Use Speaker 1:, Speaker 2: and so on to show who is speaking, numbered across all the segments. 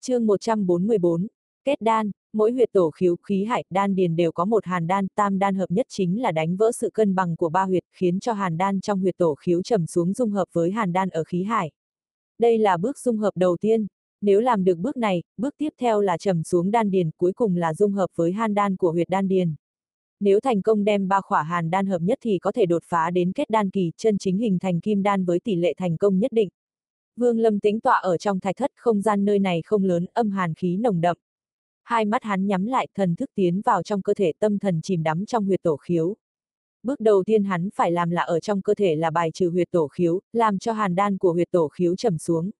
Speaker 1: chương 144, kết đan, mỗi huyệt tổ khiếu khí hải đan điền đều có một hàn đan, tam đan hợp nhất chính là đánh vỡ sự cân bằng của ba huyệt, khiến cho hàn đan trong huyệt tổ khiếu trầm xuống dung hợp với hàn đan ở khí hải. Đây là bước dung hợp đầu tiên, nếu làm được bước này, bước tiếp theo là trầm xuống đan điền, cuối cùng là dung hợp với hàn đan của huyệt đan điền. Nếu thành công đem ba khỏa hàn đan hợp nhất thì có thể đột phá đến kết đan kỳ, chân chính hình thành kim đan với tỷ lệ thành công nhất định. Vương Lâm tĩnh tọa ở trong thạch thất không gian nơi này không lớn, âm hàn khí nồng đậm. Hai mắt hắn nhắm lại, thần thức tiến vào trong cơ thể tâm thần chìm đắm trong huyệt tổ khiếu. Bước đầu tiên hắn phải làm là ở trong cơ thể là bài trừ huyệt tổ khiếu, làm cho hàn đan của huyệt tổ khiếu trầm xuống.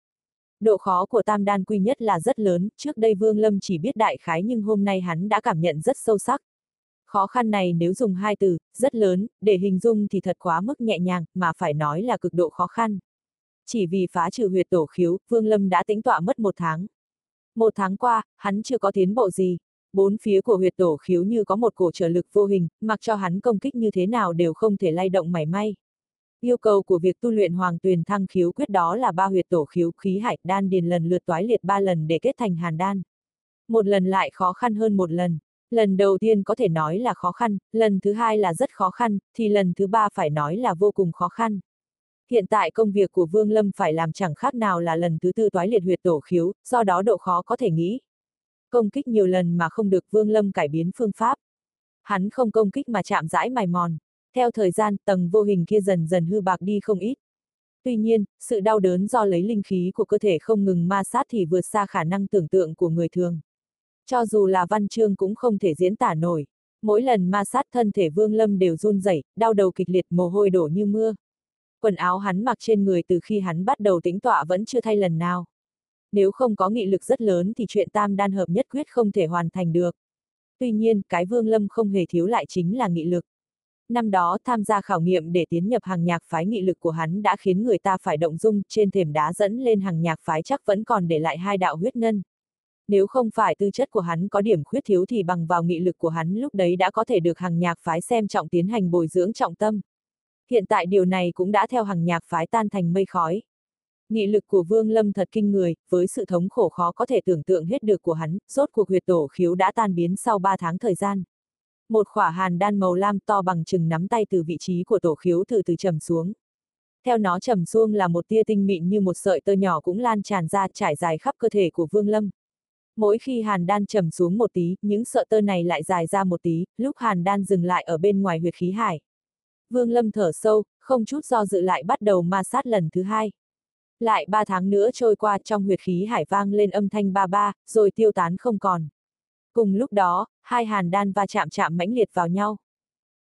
Speaker 1: Độ khó của tam đan quy nhất là rất lớn, trước đây Vương Lâm chỉ biết đại khái nhưng hôm nay hắn đã cảm nhận rất sâu sắc. Khó khăn này nếu dùng hai từ, rất lớn, để hình dung thì thật quá mức nhẹ nhàng, mà phải nói là cực độ khó khăn. Chỉ vì phá trừ huyệt tổ khiếu, Vương Lâm đã tính tọa mất một tháng. Một tháng qua, hắn chưa có tiến bộ gì. Bốn phía của huyệt tổ khiếu như có một cổ trở lực vô hình, mặc cho hắn công kích như thế nào đều không thể lay động mảy may. Yêu cầu của việc tu luyện hoàng tuyền thăng khiếu quyết đó là ba huyệt tổ khiếu khí hải đan điền lần lượt toái liệt ba lần để kết thành hàn đan. Một lần lại khó khăn hơn một lần. Lần đầu tiên có thể nói là khó khăn, lần thứ hai là rất khó khăn, thì lần thứ ba phải nói là vô cùng khó khăn. Hiện tại công việc của Vương Lâm phải làm chẳng khác nào là lần thứ tư toái liệt huyệt tổ khiếu, do đó độ khó có thể nghĩ. Công kích nhiều lần mà không được Vương Lâm cải biến phương pháp. Hắn không công kích mà chạm rãi mài mòn. Theo thời gian, tầng vô hình kia dần dần hư bạc đi không ít. Tuy nhiên, sự đau đớn do lấy linh khí của cơ thể không ngừng ma sát thì vượt xa khả năng tưởng tượng của người thường. Cho dù là văn chương cũng không thể diễn tả nổi. Mỗi lần ma sát thân thể Vương Lâm đều run rẩy, đau đầu kịch liệt mồ hôi đổ như mưa. Quần áo hắn mặc trên người từ khi hắn bắt đầu tính tọa vẫn chưa thay lần nào. Nếu không có nghị lực rất lớn thì chuyện tam đan hợp nhất quyết không thể hoàn thành được. Tuy nhiên, cái Vương Lâm không hề thiếu lại chính là nghị lực. Năm đó tham gia khảo nghiệm để tiến nhập hàng nhạc phái nghị lực của hắn đã khiến người ta phải động dung, trên thềm đá dẫn lên hàng nhạc phái chắc vẫn còn để lại hai đạo huyết ngân. Nếu không phải tư chất của hắn có điểm khuyết thiếu thì bằng vào nghị lực của hắn lúc đấy đã có thể được hàng nhạc phái xem trọng tiến hành bồi dưỡng trọng tâm. Hiện tại điều này cũng đã theo hàng nhạc phái tan thành mây khói. Nghị lực của Vương Lâm thật kinh người, với sự thống khổ khó có thể tưởng tượng hết được của hắn, rốt cuộc huyệt tổ khiếu đã tan biến sau 3 tháng thời gian. Một khỏa hàn đan màu lam to bằng chừng nắm tay từ vị trí của tổ khiếu từ từ trầm xuống. Theo nó trầm xuống là một tia tinh mịn như một sợi tơ nhỏ cũng lan tràn ra trải dài khắp cơ thể của Vương Lâm. Mỗi khi hàn đan trầm xuống một tí, những sợi tơ này lại dài ra một tí, lúc hàn đan dừng lại ở bên ngoài huyệt khí hải. Vương Lâm thở sâu, không chút do dự lại bắt đầu ma sát lần thứ hai. Lại ba tháng nữa trôi qua trong huyệt khí hải vang lên âm thanh ba ba, rồi tiêu tán không còn. Cùng lúc đó, hai hàn đan va chạm chạm mãnh liệt vào nhau.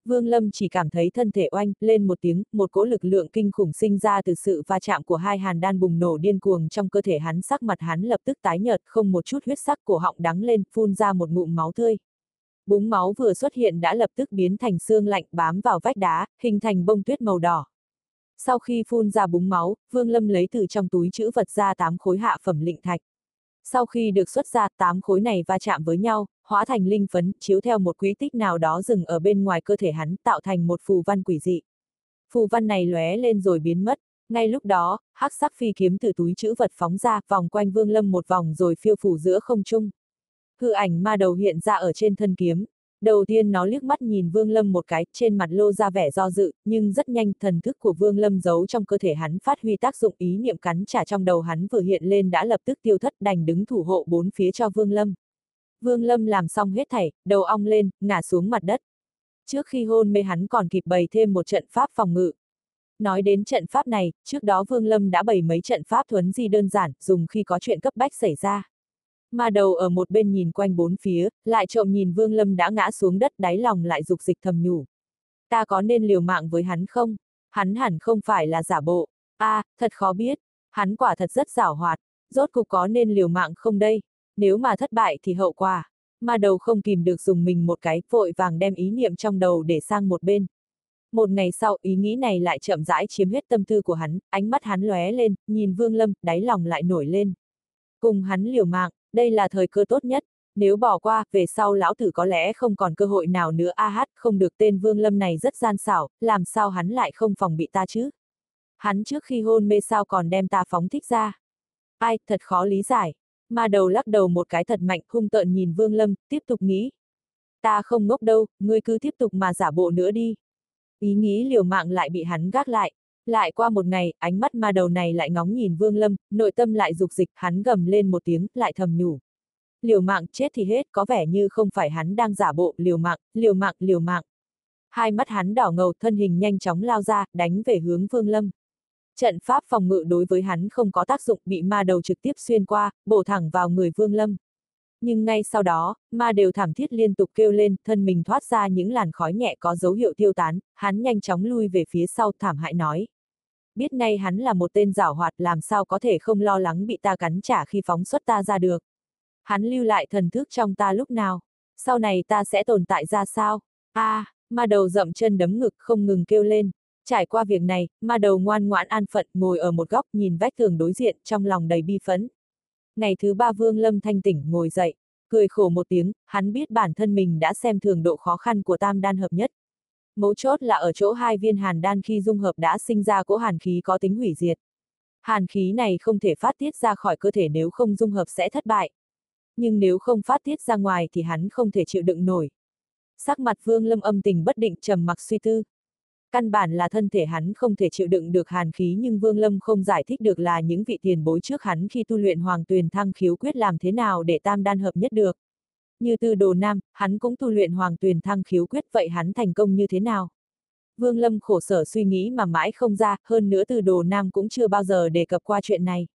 Speaker 1: Vương Lâm chỉ cảm thấy thân thể oanh, lên một tiếng, một cỗ lực lượng kinh khủng sinh ra từ sự va chạm của hai hàn đan bùng nổ điên cuồng trong cơ thể hắn sắc mặt hắn lập tức tái nhợt, không một chút huyết sắc cổ họng đắng lên, phun ra một ngụm máu tươi. Búng máu vừa xuất hiện đã lập tức biến thành xương lạnh bám vào vách đá, hình thành bông tuyết màu đỏ. Sau khi phun ra búng máu, Vương Lâm lấy từ trong túi chữ vật ra tám khối hạ phẩm lịnh thạch. Sau khi được xuất ra, tám khối này va chạm với nhau, hóa thành linh phấn, chiếu theo một quý tích nào đó dừng ở bên ngoài cơ thể hắn, tạo thành một phù văn quỷ dị. Phù văn này lóe lên rồi biến mất. Ngay lúc đó, hắc sắc phi kiếm từ túi chữ vật phóng ra, vòng quanh Vương Lâm một vòng rồi phiêu phủ giữa không trung. Hư ảnh ma đầu hiện ra ở trên thân kiếm. Đầu tiên nó liếc mắt nhìn Vương Lâm một cái, trên mặt lô ra vẻ do dự, nhưng rất nhanh thần thức của Vương Lâm giấu trong cơ thể hắn phát huy tác dụng ý niệm cắn trả trong đầu hắn vừa hiện lên đã lập tức tiêu thất đành đứng thủ hộ bốn phía cho Vương Lâm. Vương Lâm làm xong hết thảy, đầu ong lên, ngả xuống mặt đất. Trước khi hôn mê hắn còn kịp bày thêm một trận pháp phòng ngự. Nói đến trận pháp này, trước đó Vương Lâm đã bày mấy trận pháp thuấn di đơn giản, dùng khi có chuyện cấp bách xảy ra. Ma đầu ở một bên nhìn quanh bốn phía, lại trộm nhìn Vương Lâm đã ngã xuống đất đáy lòng lại dục dịch thầm nhủ. Ta có nên liều mạng với hắn không? Hắn hẳn không phải là giả bộ. a à, thật khó biết. Hắn quả thật rất giảo hoạt. Rốt cục có nên liều mạng không đây? Nếu mà thất bại thì hậu quả. Ma đầu không kìm được dùng mình một cái, vội vàng đem ý niệm trong đầu để sang một bên. Một ngày sau, ý nghĩ này lại chậm rãi chiếm hết tâm tư của hắn, ánh mắt hắn lóe lên, nhìn Vương Lâm, đáy lòng lại nổi lên. Cùng hắn liều mạng, đây là thời cơ tốt nhất, nếu bỏ qua, về sau lão tử có lẽ không còn cơ hội nào nữa a hát, không được tên Vương Lâm này rất gian xảo, làm sao hắn lại không phòng bị ta chứ? Hắn trước khi hôn mê sao còn đem ta phóng thích ra? Ai, thật khó lý giải. Ma đầu lắc đầu một cái thật mạnh, hung tợn nhìn Vương Lâm, tiếp tục nghĩ. Ta không ngốc đâu, ngươi cứ tiếp tục mà giả bộ nữa đi. Ý nghĩ liều mạng lại bị hắn gác lại. Lại qua một ngày, ánh mắt ma đầu này lại ngóng nhìn Vương Lâm, nội tâm lại dục dịch, hắn gầm lên một tiếng, lại thầm nhủ. Liều mạng chết thì hết, có vẻ như không phải hắn đang giả bộ, liều mạng, liều mạng, liều mạng. Hai mắt hắn đỏ ngầu, thân hình nhanh chóng lao ra, đánh về hướng Vương Lâm. Trận pháp phòng ngự đối với hắn không có tác dụng, bị ma đầu trực tiếp xuyên qua, bổ thẳng vào người Vương Lâm. Nhưng ngay sau đó, ma đều thảm thiết liên tục kêu lên, thân mình thoát ra những làn khói nhẹ có dấu hiệu tiêu tán, hắn nhanh chóng lui về phía sau thảm hại nói. Biết ngay hắn là một tên giảo hoạt làm sao có thể không lo lắng bị ta cắn trả khi phóng xuất ta ra được. Hắn lưu lại thần thức trong ta lúc nào, sau này ta sẽ tồn tại ra sao? a à, ma đầu rậm chân đấm ngực không ngừng kêu lên. Trải qua việc này, ma đầu ngoan ngoãn an phận ngồi ở một góc nhìn vách tường đối diện trong lòng đầy bi phấn. Ngày thứ ba Vương Lâm thanh tỉnh ngồi dậy, cười khổ một tiếng, hắn biết bản thân mình đã xem thường độ khó khăn của tam đan hợp nhất. Mấu chốt là ở chỗ hai viên hàn đan khi dung hợp đã sinh ra cỗ hàn khí có tính hủy diệt. Hàn khí này không thể phát tiết ra khỏi cơ thể nếu không dung hợp sẽ thất bại. Nhưng nếu không phát tiết ra ngoài thì hắn không thể chịu đựng nổi. Sắc mặt Vương Lâm âm tình bất định trầm mặc suy tư. Căn bản là thân thể hắn không thể chịu đựng được hàn khí nhưng Vương Lâm không giải thích được là những vị tiền bối trước hắn khi tu luyện hoàng tuyền thăng khiếu quyết làm thế nào để tam đan hợp nhất được. Như tư đồ nam, hắn cũng tu luyện hoàng tuyền thăng khiếu quyết vậy hắn thành công như thế nào? Vương Lâm khổ sở suy nghĩ mà mãi không ra, hơn nữa từ đồ nam cũng chưa bao giờ đề cập qua chuyện này.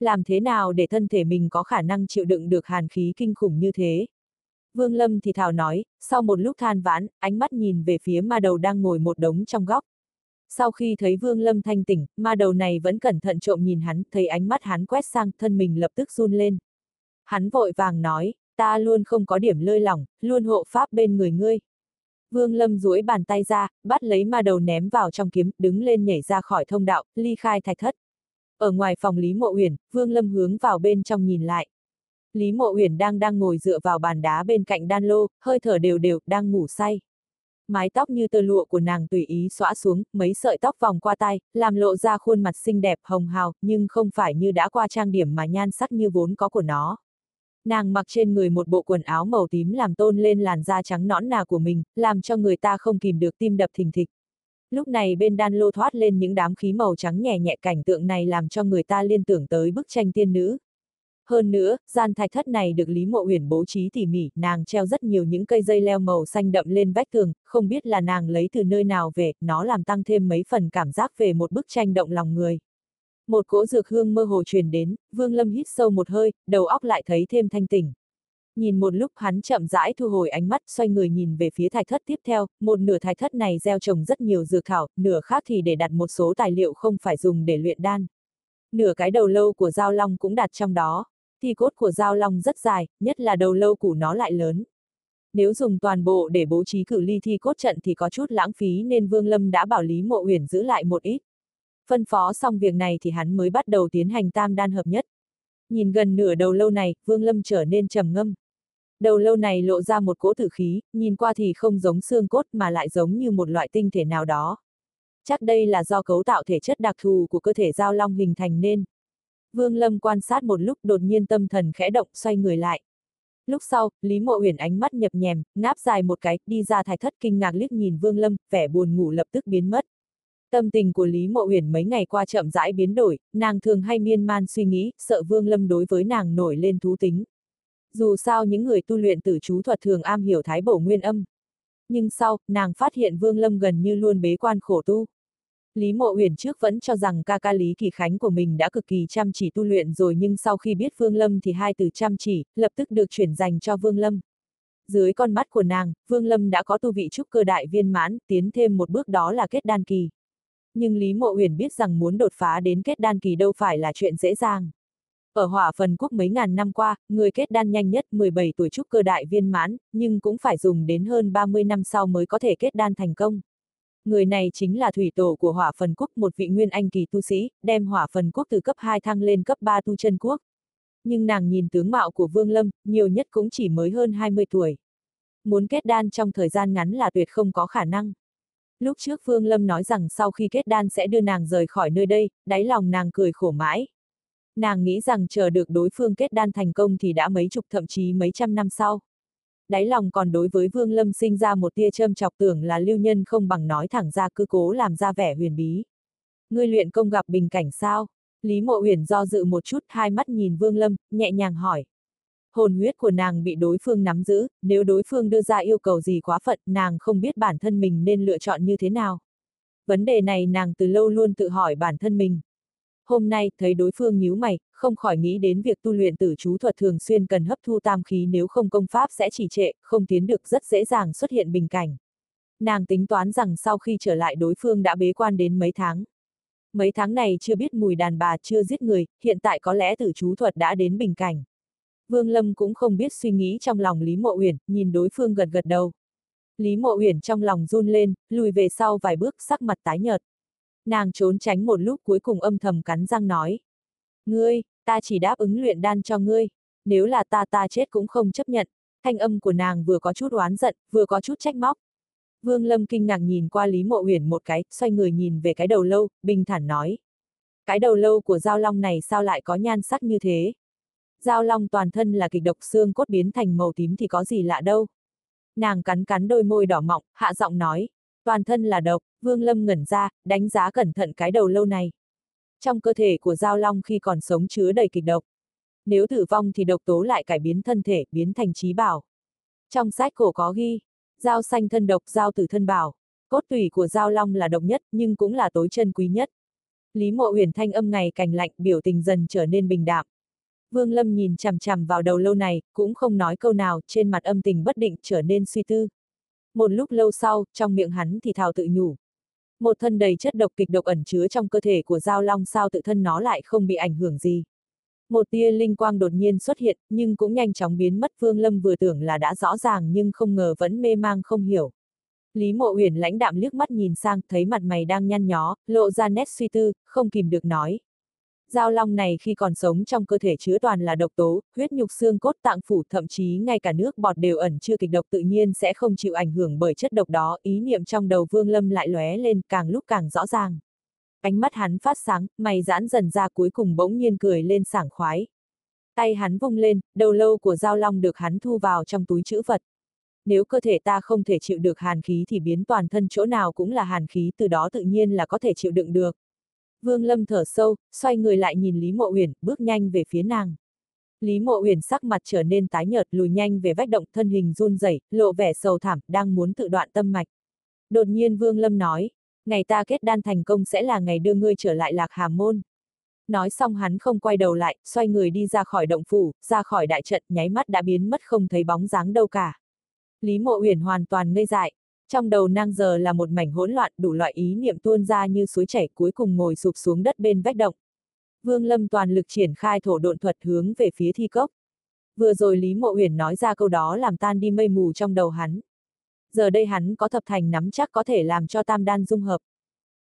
Speaker 1: Làm thế nào để thân thể mình có khả năng chịu đựng được hàn khí kinh khủng như thế? Vương Lâm thì thào nói, sau một lúc than vãn, ánh mắt nhìn về phía ma đầu đang ngồi một đống trong góc. Sau khi thấy Vương Lâm thanh tỉnh, ma đầu này vẫn cẩn thận trộm nhìn hắn, thấy ánh mắt hắn quét sang, thân mình lập tức run lên. Hắn vội vàng nói, ta luôn không có điểm lơi lỏng, luôn hộ pháp bên người ngươi. Vương Lâm duỗi bàn tay ra, bắt lấy ma đầu ném vào trong kiếm, đứng lên nhảy ra khỏi thông đạo, ly khai thạch thất. Ở ngoài phòng Lý Mộ Uyển, Vương Lâm hướng vào bên trong nhìn lại. Lý Mộ Uyển đang đang ngồi dựa vào bàn đá bên cạnh đan lô, hơi thở đều đều, đang ngủ say. Mái tóc như tơ lụa của nàng tùy ý xõa xuống, mấy sợi tóc vòng qua tai, làm lộ ra khuôn mặt xinh đẹp hồng hào, nhưng không phải như đã qua trang điểm mà nhan sắc như vốn có của nó. Nàng mặc trên người một bộ quần áo màu tím làm tôn lên làn da trắng nõn nà của mình, làm cho người ta không kìm được tim đập thình thịch. Lúc này bên đan lô thoát lên những đám khí màu trắng nhẹ nhẹ cảnh tượng này làm cho người ta liên tưởng tới bức tranh tiên nữ. Hơn nữa, gian thạch thất này được Lý Mộ Uyển bố trí tỉ mỉ, nàng treo rất nhiều những cây dây leo màu xanh đậm lên vách tường, không biết là nàng lấy từ nơi nào về, nó làm tăng thêm mấy phần cảm giác về một bức tranh động lòng người. Một cỗ dược hương mơ hồ truyền đến, Vương Lâm hít sâu một hơi, đầu óc lại thấy thêm thanh tỉnh. Nhìn một lúc hắn chậm rãi thu hồi ánh mắt, xoay người nhìn về phía thạch thất tiếp theo, một nửa thạch thất này gieo trồng rất nhiều dược thảo, nửa khác thì để đặt một số tài liệu không phải dùng để luyện đan. Nửa cái đầu lâu của Giao Long cũng đặt trong đó. Thi cốt của Giao Long rất dài, nhất là đầu lâu của nó lại lớn. Nếu dùng toàn bộ để bố trí cử ly thi cốt trận thì có chút lãng phí nên Vương Lâm đã bảo Lý Mộ Uyển giữ lại một ít. Phân phó xong việc này thì hắn mới bắt đầu tiến hành tam đan hợp nhất. Nhìn gần nửa đầu lâu này, Vương Lâm trở nên trầm ngâm. Đầu lâu này lộ ra một cỗ tử khí, nhìn qua thì không giống xương cốt mà lại giống như một loại tinh thể nào đó. Chắc đây là do cấu tạo thể chất đặc thù của cơ thể giao long hình thành nên. Vương Lâm quan sát một lúc đột nhiên tâm thần khẽ động xoay người lại. Lúc sau, Lý Mộ Uyển ánh mắt nhập nhèm, ngáp dài một cái, đi ra thải thất kinh ngạc liếc nhìn Vương Lâm, vẻ buồn ngủ lập tức biến mất. Tâm tình của Lý Mộ Uyển mấy ngày qua chậm rãi biến đổi, nàng thường hay miên man suy nghĩ, sợ Vương Lâm đối với nàng nổi lên thú tính. Dù sao những người tu luyện tử chú thuật thường am hiểu thái bổ nguyên âm. Nhưng sau, nàng phát hiện Vương Lâm gần như luôn bế quan khổ tu. Lý Mộ Uyển trước vẫn cho rằng ca ca Lý Kỳ Khánh của mình đã cực kỳ chăm chỉ tu luyện rồi nhưng sau khi biết Vương Lâm thì hai từ chăm chỉ, lập tức được chuyển dành cho Vương Lâm. Dưới con mắt của nàng, Vương Lâm đã có tu vị trúc cơ đại viên mãn, tiến thêm một bước đó là kết đan kỳ. Nhưng Lý Mộ Huyền biết rằng muốn đột phá đến kết đan kỳ đâu phải là chuyện dễ dàng. Ở hỏa phần quốc mấy ngàn năm qua, người kết đan nhanh nhất 17 tuổi trúc cơ đại viên mãn, nhưng cũng phải dùng đến hơn 30 năm sau mới có thể kết đan thành công. Người này chính là thủy tổ của hỏa phần quốc một vị nguyên anh kỳ tu sĩ, đem hỏa phần quốc từ cấp 2 thăng lên cấp 3 tu chân quốc. Nhưng nàng nhìn tướng mạo của Vương Lâm, nhiều nhất cũng chỉ mới hơn 20 tuổi. Muốn kết đan trong thời gian ngắn là tuyệt không có khả năng. Lúc trước Vương Lâm nói rằng sau khi kết đan sẽ đưa nàng rời khỏi nơi đây, đáy lòng nàng cười khổ mãi. Nàng nghĩ rằng chờ được đối phương kết đan thành công thì đã mấy chục thậm chí mấy trăm năm sau. Đáy lòng còn đối với Vương Lâm sinh ra một tia châm chọc tưởng là lưu nhân không bằng nói thẳng ra cứ cố làm ra vẻ huyền bí. Ngươi luyện công gặp bình cảnh sao? Lý Mộ Uyển do dự một chút, hai mắt nhìn Vương Lâm, nhẹ nhàng hỏi. Hồn huyết của nàng bị đối phương nắm giữ, nếu đối phương đưa ra yêu cầu gì quá phận, nàng không biết bản thân mình nên lựa chọn như thế nào. Vấn đề này nàng từ lâu luôn tự hỏi bản thân mình. Hôm nay, thấy đối phương nhíu mày, không khỏi nghĩ đến việc tu luyện tử chú thuật thường xuyên cần hấp thu tam khí nếu không công pháp sẽ chỉ trệ, không tiến được rất dễ dàng xuất hiện bình cảnh. Nàng tính toán rằng sau khi trở lại đối phương đã bế quan đến mấy tháng. Mấy tháng này chưa biết mùi đàn bà chưa giết người, hiện tại có lẽ tử chú thuật đã đến bình cảnh. Vương Lâm cũng không biết suy nghĩ trong lòng Lý Mộ Uyển, nhìn đối phương gật gật đầu. Lý Mộ Uyển trong lòng run lên, lùi về sau vài bước sắc mặt tái nhợt. Nàng trốn tránh một lúc cuối cùng âm thầm cắn răng nói. Ngươi, ta chỉ đáp ứng luyện đan cho ngươi, nếu là ta ta chết cũng không chấp nhận. Thanh âm của nàng vừa có chút oán giận, vừa có chút trách móc. Vương Lâm kinh ngạc nhìn qua Lý Mộ Uyển một cái, xoay người nhìn về cái đầu lâu, bình thản nói. Cái đầu lâu của Giao Long này sao lại có nhan sắc như thế? Giao Long toàn thân là kịch độc xương cốt biến thành màu tím thì có gì lạ đâu. Nàng cắn cắn đôi môi đỏ mọng, hạ giọng nói. Toàn thân là độc, Vương Lâm ngẩn ra, đánh giá cẩn thận cái đầu lâu này. Trong cơ thể của Giao Long khi còn sống chứa đầy kịch độc. Nếu tử vong thì độc tố lại cải biến thân thể, biến thành trí bảo. Trong sách cổ có ghi, Giao xanh thân độc, giao tử thân bảo. Cốt tủy của Giao Long là độc nhất, nhưng cũng là tối chân quý nhất. Lý Mộ Huyền thanh âm ngày cành lạnh, biểu tình dần trở nên bình đạm. Vương Lâm nhìn chằm chằm vào đầu lâu này, cũng không nói câu nào, trên mặt âm tình bất định trở nên suy tư. Một lúc lâu sau, trong miệng hắn thì thào tự nhủ. Một thân đầy chất độc kịch độc ẩn chứa trong cơ thể của Giao Long sao tự thân nó lại không bị ảnh hưởng gì. Một tia linh quang đột nhiên xuất hiện, nhưng cũng nhanh chóng biến mất Vương Lâm vừa tưởng là đã rõ ràng nhưng không ngờ vẫn mê mang không hiểu. Lý Mộ Uyển lãnh đạm liếc mắt nhìn sang, thấy mặt mày đang nhăn nhó, lộ ra nét suy tư, không kìm được nói. Giao long này khi còn sống trong cơ thể chứa toàn là độc tố, huyết nhục xương cốt tạng phủ thậm chí ngay cả nước bọt đều ẩn chưa kịch độc tự nhiên sẽ không chịu ảnh hưởng bởi chất độc đó, ý niệm trong đầu Vương Lâm lại lóe lên càng lúc càng rõ ràng. Ánh mắt hắn phát sáng, mày giãn dần ra cuối cùng bỗng nhiên cười lên sảng khoái. Tay hắn vung lên, đầu lâu của Giao Long được hắn thu vào trong túi chữ vật. Nếu cơ thể ta không thể chịu được hàn khí thì biến toàn thân chỗ nào cũng là hàn khí từ đó tự nhiên là có thể chịu đựng được. Vương Lâm thở sâu, xoay người lại nhìn Lý Mộ Uyển, bước nhanh về phía nàng. Lý Mộ Uyển sắc mặt trở nên tái nhợt, lùi nhanh về vách động, thân hình run rẩy, lộ vẻ sầu thảm, đang muốn tự đoạn tâm mạch. Đột nhiên Vương Lâm nói, ngày ta kết đan thành công sẽ là ngày đưa ngươi trở lại Lạc Hà môn. Nói xong hắn không quay đầu lại, xoay người đi ra khỏi động phủ, ra khỏi đại trận, nháy mắt đã biến mất không thấy bóng dáng đâu cả. Lý Mộ Uyển hoàn toàn ngây dại, trong đầu nang giờ là một mảnh hỗn loạn đủ loại ý niệm tuôn ra như suối chảy cuối cùng ngồi sụp xuống đất bên vách động. Vương Lâm toàn lực triển khai thổ độn thuật hướng về phía thi cốc. Vừa rồi Lý Mộ Uyển nói ra câu đó làm tan đi mây mù trong đầu hắn. Giờ đây hắn có thập thành nắm chắc có thể làm cho tam đan dung hợp.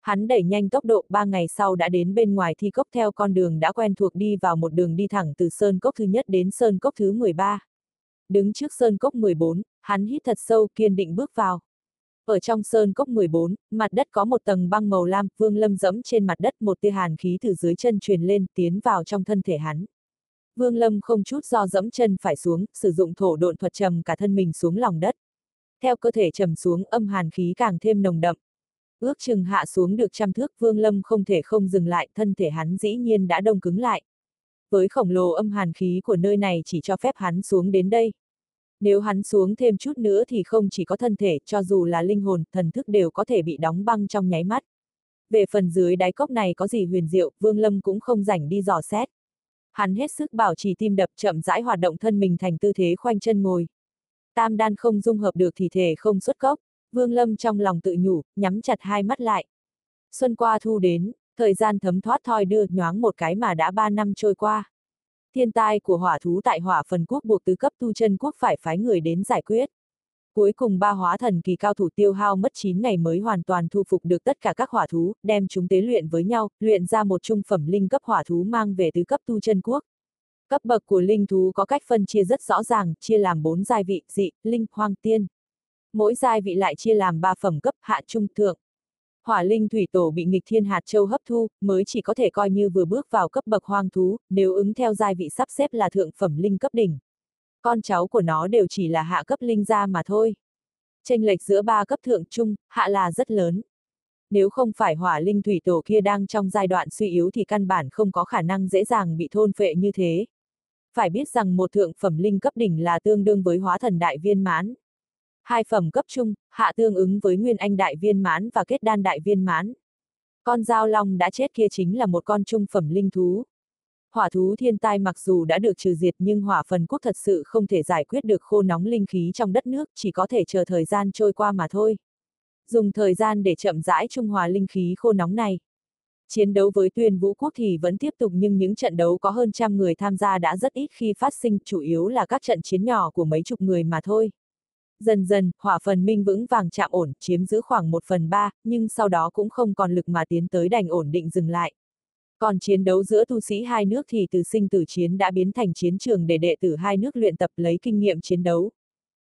Speaker 1: Hắn đẩy nhanh tốc độ, ba ngày sau đã đến bên ngoài thi cốc theo con đường đã quen thuộc đi vào một đường đi thẳng từ sơn cốc thứ nhất đến sơn cốc thứ 13. Đứng trước sơn cốc 14, hắn hít thật sâu kiên định bước vào. Ở trong sơn cốc 14, mặt đất có một tầng băng màu lam, Vương Lâm dẫm trên mặt đất một tia hàn khí từ dưới chân truyền lên, tiến vào trong thân thể hắn. Vương Lâm không chút do dẫm chân phải xuống, sử dụng thổ độn thuật trầm cả thân mình xuống lòng đất. Theo cơ thể trầm xuống, âm hàn khí càng thêm nồng đậm. Ước chừng hạ xuống được trăm thước, Vương Lâm không thể không dừng lại, thân thể hắn dĩ nhiên đã đông cứng lại. Với khổng lồ âm hàn khí của nơi này chỉ cho phép hắn xuống đến đây. Nếu hắn xuống thêm chút nữa thì không chỉ có thân thể, cho dù là linh hồn, thần thức đều có thể bị đóng băng trong nháy mắt. Về phần dưới đáy cốc này có gì huyền diệu, Vương Lâm cũng không rảnh đi dò xét. Hắn hết sức bảo trì tim đập chậm rãi hoạt động thân mình thành tư thế khoanh chân ngồi. Tam đan không dung hợp được thì thể không xuất cốc, Vương Lâm trong lòng tự nhủ, nhắm chặt hai mắt lại. Xuân qua thu đến, thời gian thấm thoát thoi đưa nhoáng một cái mà đã ba năm trôi qua thiên tai của hỏa thú tại hỏa phần quốc buộc tứ cấp tu chân quốc phải phái người đến giải quyết. Cuối cùng ba hóa thần kỳ cao thủ tiêu hao mất 9 ngày mới hoàn toàn thu phục được tất cả các hỏa thú, đem chúng tế luyện với nhau, luyện ra một trung phẩm linh cấp hỏa thú mang về tứ cấp tu chân quốc. Cấp bậc của linh thú có cách phân chia rất rõ ràng, chia làm 4 giai vị, dị, linh, hoang tiên. Mỗi giai vị lại chia làm 3 phẩm cấp, hạ trung thượng. Hỏa linh thủy tổ bị nghịch thiên hạt châu hấp thu, mới chỉ có thể coi như vừa bước vào cấp bậc hoang thú, nếu ứng theo giai vị sắp xếp là thượng phẩm linh cấp đỉnh. Con cháu của nó đều chỉ là hạ cấp linh gia mà thôi. Tranh lệch giữa ba cấp thượng trung, hạ là rất lớn. Nếu không phải hỏa linh thủy tổ kia đang trong giai đoạn suy yếu thì căn bản không có khả năng dễ dàng bị thôn phệ như thế. Phải biết rằng một thượng phẩm linh cấp đỉnh là tương đương với hóa thần đại viên mãn. Hai phẩm cấp trung, hạ tương ứng với nguyên anh đại viên mãn và kết đan đại viên mãn. Con dao long đã chết kia chính là một con trung phẩm linh thú. Hỏa thú thiên tai mặc dù đã được trừ diệt nhưng hỏa phần quốc thật sự không thể giải quyết được khô nóng linh khí trong đất nước, chỉ có thể chờ thời gian trôi qua mà thôi. Dùng thời gian để chậm rãi trung hòa linh khí khô nóng này. Chiến đấu với tuyên vũ quốc thì vẫn tiếp tục nhưng những trận đấu có hơn trăm người tham gia đã rất ít khi phát sinh, chủ yếu là các trận chiến nhỏ của mấy chục người mà thôi. Dần dần, hỏa phần minh vững vàng chạm ổn, chiếm giữ khoảng một phần ba, nhưng sau đó cũng không còn lực mà tiến tới đành ổn định dừng lại. Còn chiến đấu giữa tu sĩ hai nước thì từ sinh tử chiến đã biến thành chiến trường để đệ tử hai nước luyện tập lấy kinh nghiệm chiến đấu.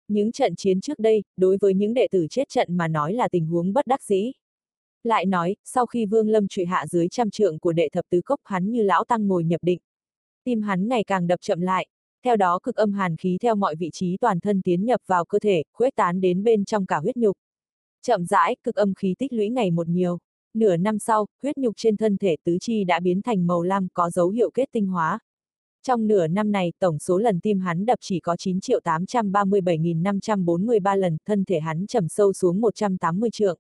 Speaker 1: Những trận chiến trước đây, đối với những đệ tử chết trận mà nói là tình huống bất đắc dĩ. Lại nói, sau khi Vương Lâm trụy hạ dưới trăm trượng của đệ thập tứ cốc hắn như lão tăng ngồi nhập định. Tim hắn ngày càng đập chậm lại, theo đó cực âm hàn khí theo mọi vị trí toàn thân tiến nhập vào cơ thể, khuếch tán đến bên trong cả huyết nhục. Chậm rãi, cực âm khí tích lũy ngày một nhiều. Nửa năm sau, huyết nhục trên thân thể tứ chi đã biến thành màu lam có dấu hiệu kết tinh hóa. Trong nửa năm này, tổng số lần tim hắn đập chỉ có 9.837.543 lần, thân thể hắn trầm sâu xuống 180 trượng.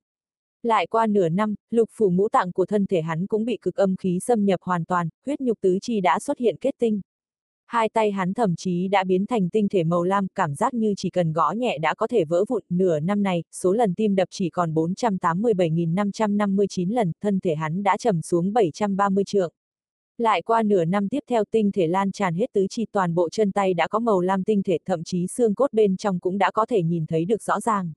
Speaker 1: Lại qua nửa năm, lục phủ ngũ tạng của thân thể hắn cũng bị cực âm khí xâm nhập hoàn toàn, huyết nhục tứ chi đã xuất hiện kết tinh. Hai tay hắn thậm chí đã biến thành tinh thể màu lam, cảm giác như chỉ cần gõ nhẹ đã có thể vỡ vụn. Nửa năm này, số lần tim đập chỉ còn 487.559 lần, thân thể hắn đã trầm xuống 730 trượng. Lại qua nửa năm tiếp theo tinh thể lan tràn hết tứ chi toàn bộ chân tay đã có màu lam tinh thể thậm chí xương cốt bên trong cũng đã có thể nhìn thấy được rõ ràng.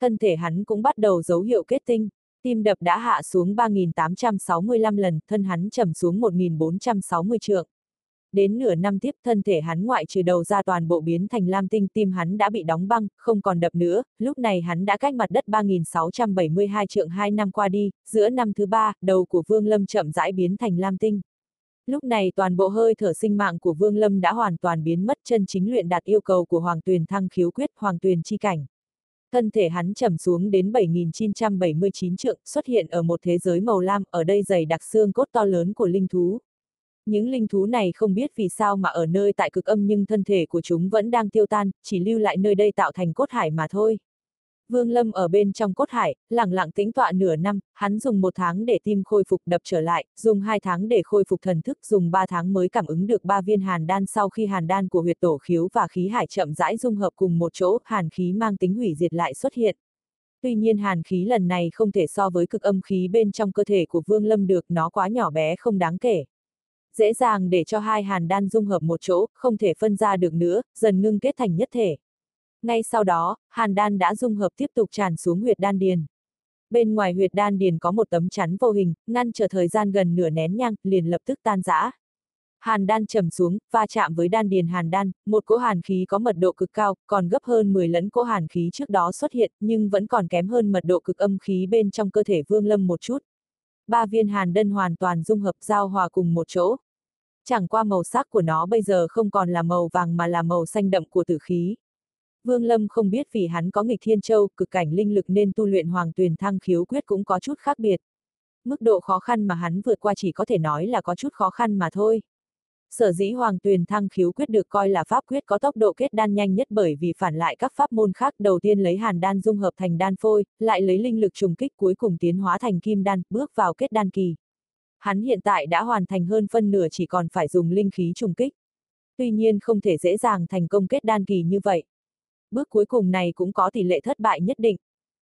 Speaker 1: Thân thể hắn cũng bắt đầu dấu hiệu kết tinh, tim đập đã hạ xuống 3.865 lần, thân hắn trầm xuống 1.460 trượng. Đến nửa năm tiếp thân thể hắn ngoại trừ đầu ra toàn bộ biến thành lam tinh tim hắn đã bị đóng băng, không còn đập nữa, lúc này hắn đã cách mặt đất 3.672 trượng 2 năm qua đi, giữa năm thứ ba, đầu của Vương Lâm chậm rãi biến thành lam tinh. Lúc này toàn bộ hơi thở sinh mạng của Vương Lâm đã hoàn toàn biến mất chân chính luyện đạt yêu cầu của Hoàng Tuyền Thăng khiếu quyết Hoàng Tuyền chi cảnh. Thân thể hắn trầm xuống đến 7.979 trượng, xuất hiện ở một thế giới màu lam, ở đây dày đặc xương cốt to lớn của linh thú. Những linh thú này không biết vì sao mà ở nơi tại cực âm nhưng thân thể của chúng vẫn đang tiêu tan, chỉ lưu lại nơi đây tạo thành cốt hải mà thôi. Vương Lâm ở bên trong cốt hải, lặng lặng tĩnh tọa nửa năm, hắn dùng một tháng để tim khôi phục đập trở lại, dùng hai tháng để khôi phục thần thức, dùng ba tháng mới cảm ứng được ba viên hàn đan sau khi hàn đan của huyệt tổ khiếu và khí hải chậm rãi dung hợp cùng một chỗ, hàn khí mang tính hủy diệt lại xuất hiện. Tuy nhiên hàn khí lần này không thể so với cực âm khí bên trong cơ thể của Vương Lâm được, nó quá nhỏ bé không đáng kể. Dễ dàng để cho hai hàn đan dung hợp một chỗ, không thể phân ra được nữa, dần ngưng kết thành nhất thể. Ngay sau đó, hàn đan đã dung hợp tiếp tục tràn xuống huyệt đan điền. Bên ngoài huyệt đan điền có một tấm chắn vô hình, ngăn trở thời gian gần nửa nén nhang, liền lập tức tan rã. Hàn đan trầm xuống, va chạm với đan điền hàn đan, một cỗ hàn khí có mật độ cực cao, còn gấp hơn 10 lẫn cỗ hàn khí trước đó xuất hiện, nhưng vẫn còn kém hơn mật độ cực âm khí bên trong cơ thể Vương Lâm một chút. Ba viên hàn đân hoàn toàn dung hợp giao hòa cùng một chỗ. Chẳng qua màu sắc của nó bây giờ không còn là màu vàng mà là màu xanh đậm của tử khí. Vương Lâm không biết vì hắn có nghịch thiên châu, cực cảnh linh lực nên tu luyện hoàng tuyền thăng khiếu quyết cũng có chút khác biệt. Mức độ khó khăn mà hắn vượt qua chỉ có thể nói là có chút khó khăn mà thôi. Sở dĩ hoàng tuyền thăng khiếu quyết được coi là pháp quyết có tốc độ kết đan nhanh nhất bởi vì phản lại các pháp môn khác đầu tiên lấy hàn đan dung hợp thành đan phôi, lại lấy linh lực trùng kích cuối cùng tiến hóa thành kim đan, bước vào kết đan kỳ. Hắn hiện tại đã hoàn thành hơn phân nửa chỉ còn phải dùng linh khí trùng kích. Tuy nhiên không thể dễ dàng thành công kết đan kỳ như vậy bước cuối cùng này cũng có tỷ lệ thất bại nhất định.